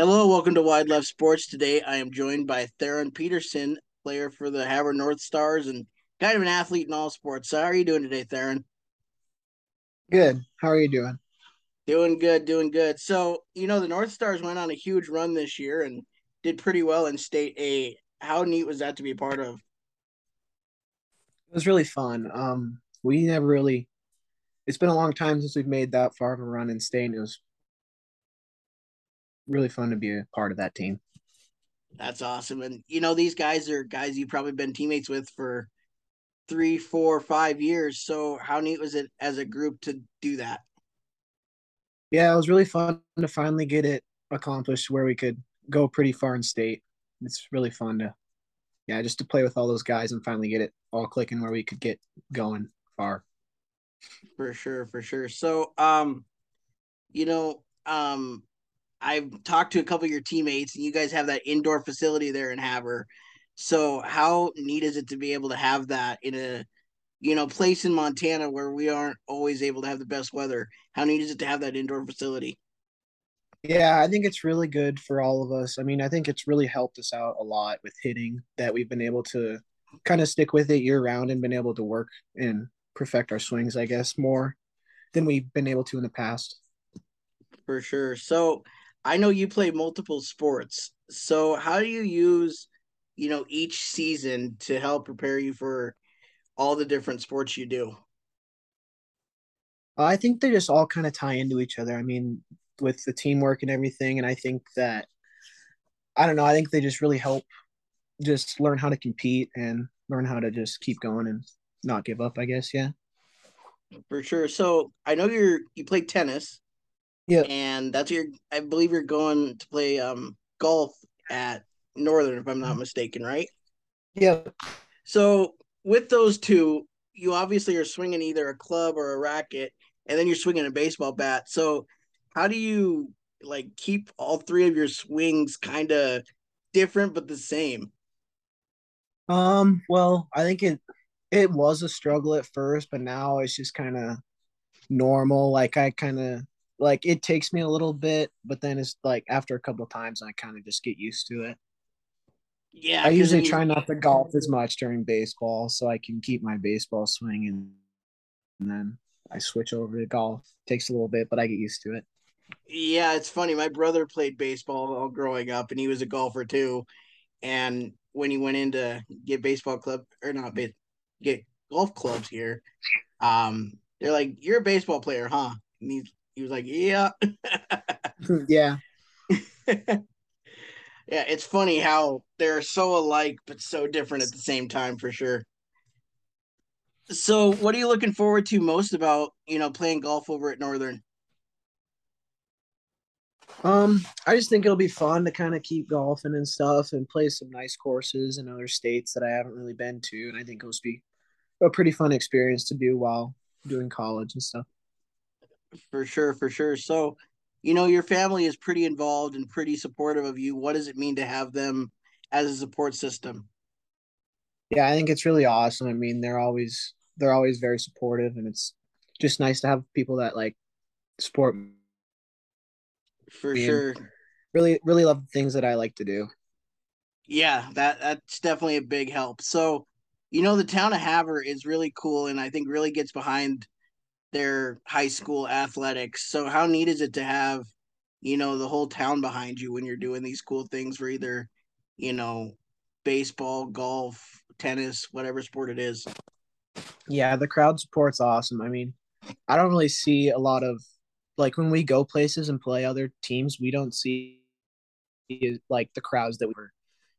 Hello, welcome to Wide Left Sports. Today I am joined by Theron Peterson, player for the Havre North Stars and kind of an athlete in all sports. So how are you doing today, Theron? Good. How are you doing? Doing good, doing good. So, you know, the North Stars went on a huge run this year and did pretty well in state A. How neat was that to be a part of? It was really fun. Um, we never really it's been a long time since we've made that far of a run in state. And it was really fun to be a part of that team. That's awesome. And you know, these guys are guys you've probably been teammates with for three, four, five years. So how neat was it as a group to do that? Yeah, it was really fun to finally get it accomplished where we could go pretty far in state. It's really fun to yeah, just to play with all those guys and finally get it all clicking where we could get going far. For sure, for sure. So um, you know, um I've talked to a couple of your teammates, and you guys have that indoor facility there in Havre. So how neat is it to be able to have that in a you know place in Montana where we aren't always able to have the best weather? How neat is it to have that indoor facility? Yeah, I think it's really good for all of us. I mean, I think it's really helped us out a lot with hitting that we've been able to kind of stick with it year round and been able to work and perfect our swings, I guess, more than we've been able to in the past. For sure. So I know you play multiple sports. So how do you use, you know, each season to help prepare you for all the different sports you do? Uh, I think they just all kind of tie into each other. I mean, with the teamwork and everything, and I think that I don't know, I think they just really help just learn how to compete and learn how to just keep going and not give up, I guess, yeah. For sure. So I know you're you play tennis. Yeah. And that's your I believe you're going to play um golf at Northern if I'm not mistaken, right? Yeah. So with those two, you obviously are swinging either a club or a racket and then you're swinging a baseball bat. So how do you like keep all three of your swings kind of different but the same? Um, well, I think it it was a struggle at first, but now it's just kind of normal. Like I kind of like it takes me a little bit, but then it's like after a couple of times, I kind of just get used to it. Yeah, I usually try not to golf as much during baseball, so I can keep my baseball swing, and, and then I switch over to golf. Takes a little bit, but I get used to it. Yeah, it's funny. My brother played baseball all growing up, and he was a golfer too. And when he went in to get baseball club or not get golf clubs here, um, they're like, "You're a baseball player, huh?" And he's he was like, "Yeah, yeah." yeah, it's funny how they're so alike but so different at the same time for sure. So, what are you looking forward to most about you know playing golf over at Northern? Um, I just think it'll be fun to kind of keep golfing and stuff and play some nice courses in other states that I haven't really been to, and I think it'll be a pretty fun experience to do while doing college and stuff. For sure, for sure. So, you know, your family is pretty involved and pretty supportive of you. What does it mean to have them as a support system? Yeah, I think it's really awesome. I mean, they're always they're always very supportive and it's just nice to have people that like support for sure. Really really love the things that I like to do. Yeah, that that's definitely a big help. So, you know, the town of Havre is really cool and I think really gets behind their high school athletics. So how neat is it to have, you know, the whole town behind you when you're doing these cool things for either, you know, baseball, golf, tennis, whatever sport it is. Yeah, the crowd support's awesome. I mean, I don't really see a lot of like when we go places and play other teams, we don't see like the crowds that we were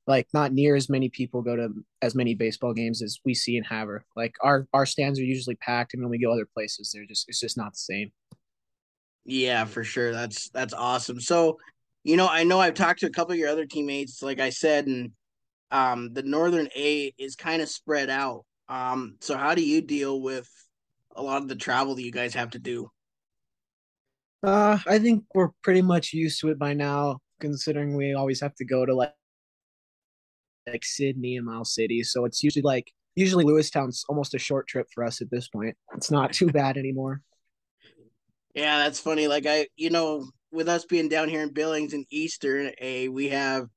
like not near as many people go to as many baseball games as we see in Havre. Like our our stands are usually packed, and when we go other places, they're just it's just not the same. Yeah, for sure. That's that's awesome. So, you know, I know I've talked to a couple of your other teammates, like I said, and um, the Northern A is kind of spread out. Um, so how do you deal with a lot of the travel that you guys have to do? Uh, I think we're pretty much used to it by now, considering we always have to go to like like Sydney and Miles City. So it's usually like usually Lewistown's almost a short trip for us at this point. It's not too bad anymore. Yeah, that's funny. Like I, you know, with us being down here in Billings and Eastern, a we have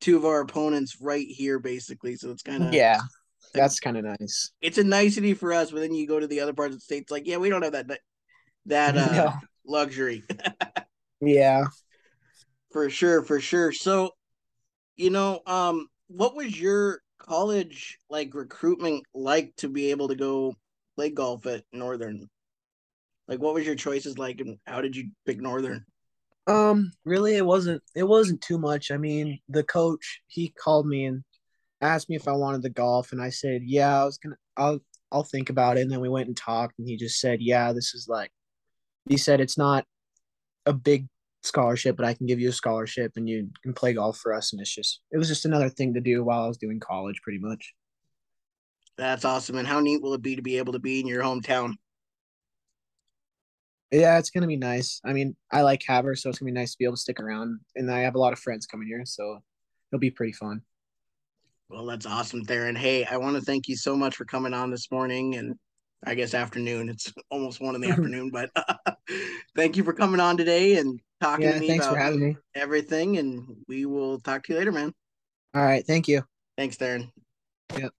two of our opponents right here, basically. So it's kind of yeah, that's kind of nice. It's a nicety for us, but then you go to the other parts of the states, like yeah, we don't have that that uh, no. luxury. yeah, for sure, for sure. So, you know, um, what was your college like recruitment like to be able to go play golf at Northern? Like, what was your choices like, and how did you pick Northern? Um, really, it wasn't. It wasn't too much. I mean, the coach he called me and asked me if I wanted the golf, and I said, yeah, I was gonna. I'll I'll think about it. And then we went and talked, and he just said, yeah, this is like. He said it's not a big scholarship, but I can give you a scholarship, and you can play golf for us. And it's just it was just another thing to do while I was doing college, pretty much. That's awesome. And how neat will it be to be able to be in your hometown? Yeah, it's gonna be nice. I mean, I like Havre, so it's gonna be nice to be able to stick around. And I have a lot of friends coming here, so it'll be pretty fun. Well, that's awesome, Theron. Hey, I want to thank you so much for coming on this morning and I guess afternoon. It's almost one in the afternoon, but uh, thank you for coming on today and talking yeah, to me about me. everything. And we will talk to you later, man. All right. Thank you. Thanks, Theron. Yep.